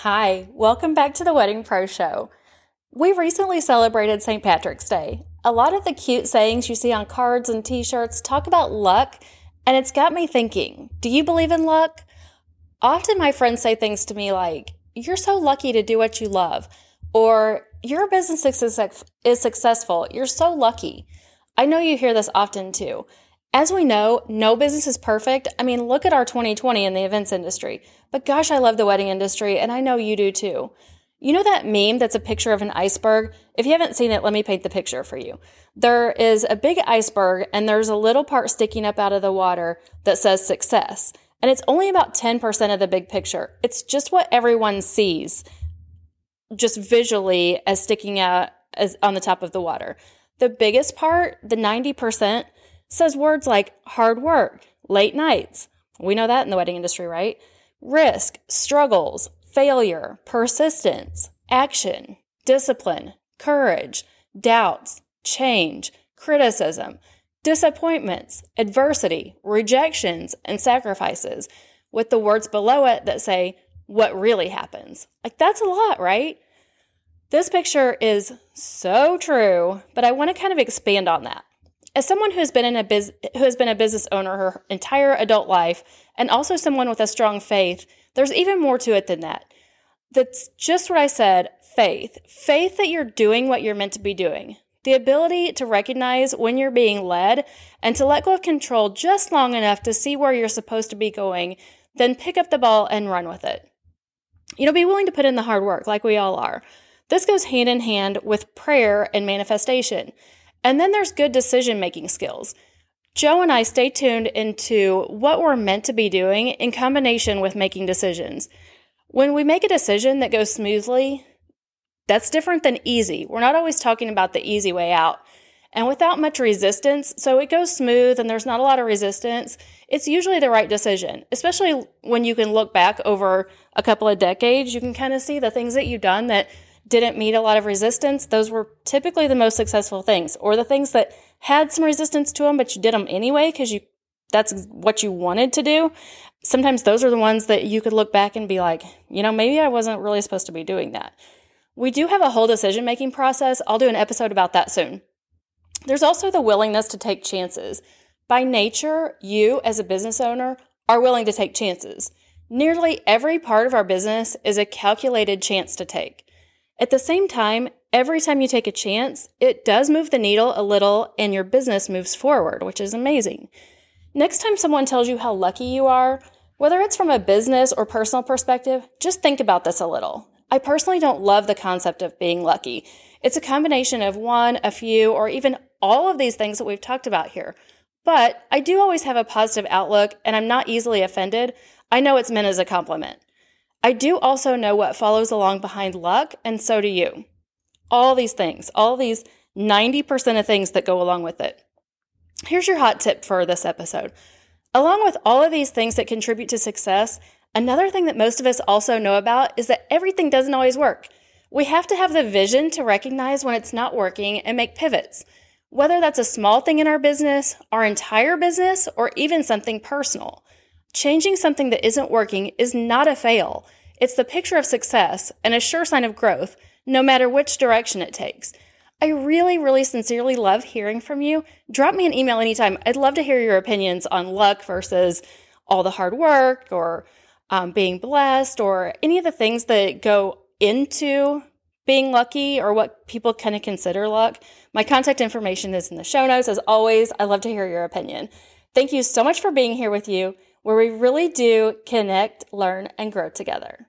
Hi, welcome back to the Wedding Pro Show. We recently celebrated St. Patrick's Day. A lot of the cute sayings you see on cards and t shirts talk about luck, and it's got me thinking do you believe in luck? Often my friends say things to me like, You're so lucky to do what you love, or Your business is successful. You're so lucky. I know you hear this often too. As we know, no business is perfect. I mean, look at our 2020 in the events industry. But gosh, I love the wedding industry, and I know you do too. You know that meme that's a picture of an iceberg? If you haven't seen it, let me paint the picture for you. There is a big iceberg, and there's a little part sticking up out of the water that says success. And it's only about 10% of the big picture. It's just what everyone sees, just visually, as sticking out as on the top of the water. The biggest part, the 90%, says words like hard work, late nights. We know that in the wedding industry, right? Risk, struggles, failure, persistence, action, discipline, courage, doubts, change, criticism, disappointments, adversity, rejections, and sacrifices, with the words below it that say what really happens. Like, that's a lot, right? This picture is so true, but I want to kind of expand on that as someone who has been in a biz- who has been a business owner her entire adult life and also someone with a strong faith, there's even more to it than that. That's just what I said, faith. Faith that you're doing what you're meant to be doing. The ability to recognize when you're being led and to let go of control just long enough to see where you're supposed to be going, then pick up the ball and run with it. You know, be willing to put in the hard work like we all are. This goes hand in hand with prayer and manifestation. And then there's good decision making skills. Joe and I stay tuned into what we're meant to be doing in combination with making decisions. When we make a decision that goes smoothly, that's different than easy. We're not always talking about the easy way out. And without much resistance, so it goes smooth and there's not a lot of resistance, it's usually the right decision. Especially when you can look back over a couple of decades, you can kind of see the things that you've done that didn't meet a lot of resistance, those were typically the most successful things, or the things that had some resistance to them, but you did them anyway because you that's what you wanted to do. Sometimes those are the ones that you could look back and be like, you know, maybe I wasn't really supposed to be doing that. We do have a whole decision making process. I'll do an episode about that soon. There's also the willingness to take chances. By nature, you as a business owner are willing to take chances. Nearly every part of our business is a calculated chance to take. At the same time, every time you take a chance, it does move the needle a little and your business moves forward, which is amazing. Next time someone tells you how lucky you are, whether it's from a business or personal perspective, just think about this a little. I personally don't love the concept of being lucky. It's a combination of one, a few, or even all of these things that we've talked about here. But I do always have a positive outlook and I'm not easily offended. I know it's meant as a compliment. I do also know what follows along behind luck, and so do you. All these things, all these 90% of things that go along with it. Here's your hot tip for this episode. Along with all of these things that contribute to success, another thing that most of us also know about is that everything doesn't always work. We have to have the vision to recognize when it's not working and make pivots. Whether that's a small thing in our business, our entire business, or even something personal. Changing something that isn't working is not a fail. It's the picture of success and a sure sign of growth, no matter which direction it takes. I really, really sincerely love hearing from you. Drop me an email anytime. I'd love to hear your opinions on luck versus all the hard work or um, being blessed or any of the things that go into being lucky or what people kind of consider luck. My contact information is in the show notes. As always, I love to hear your opinion. Thank you so much for being here with you where we really do connect, learn, and grow together.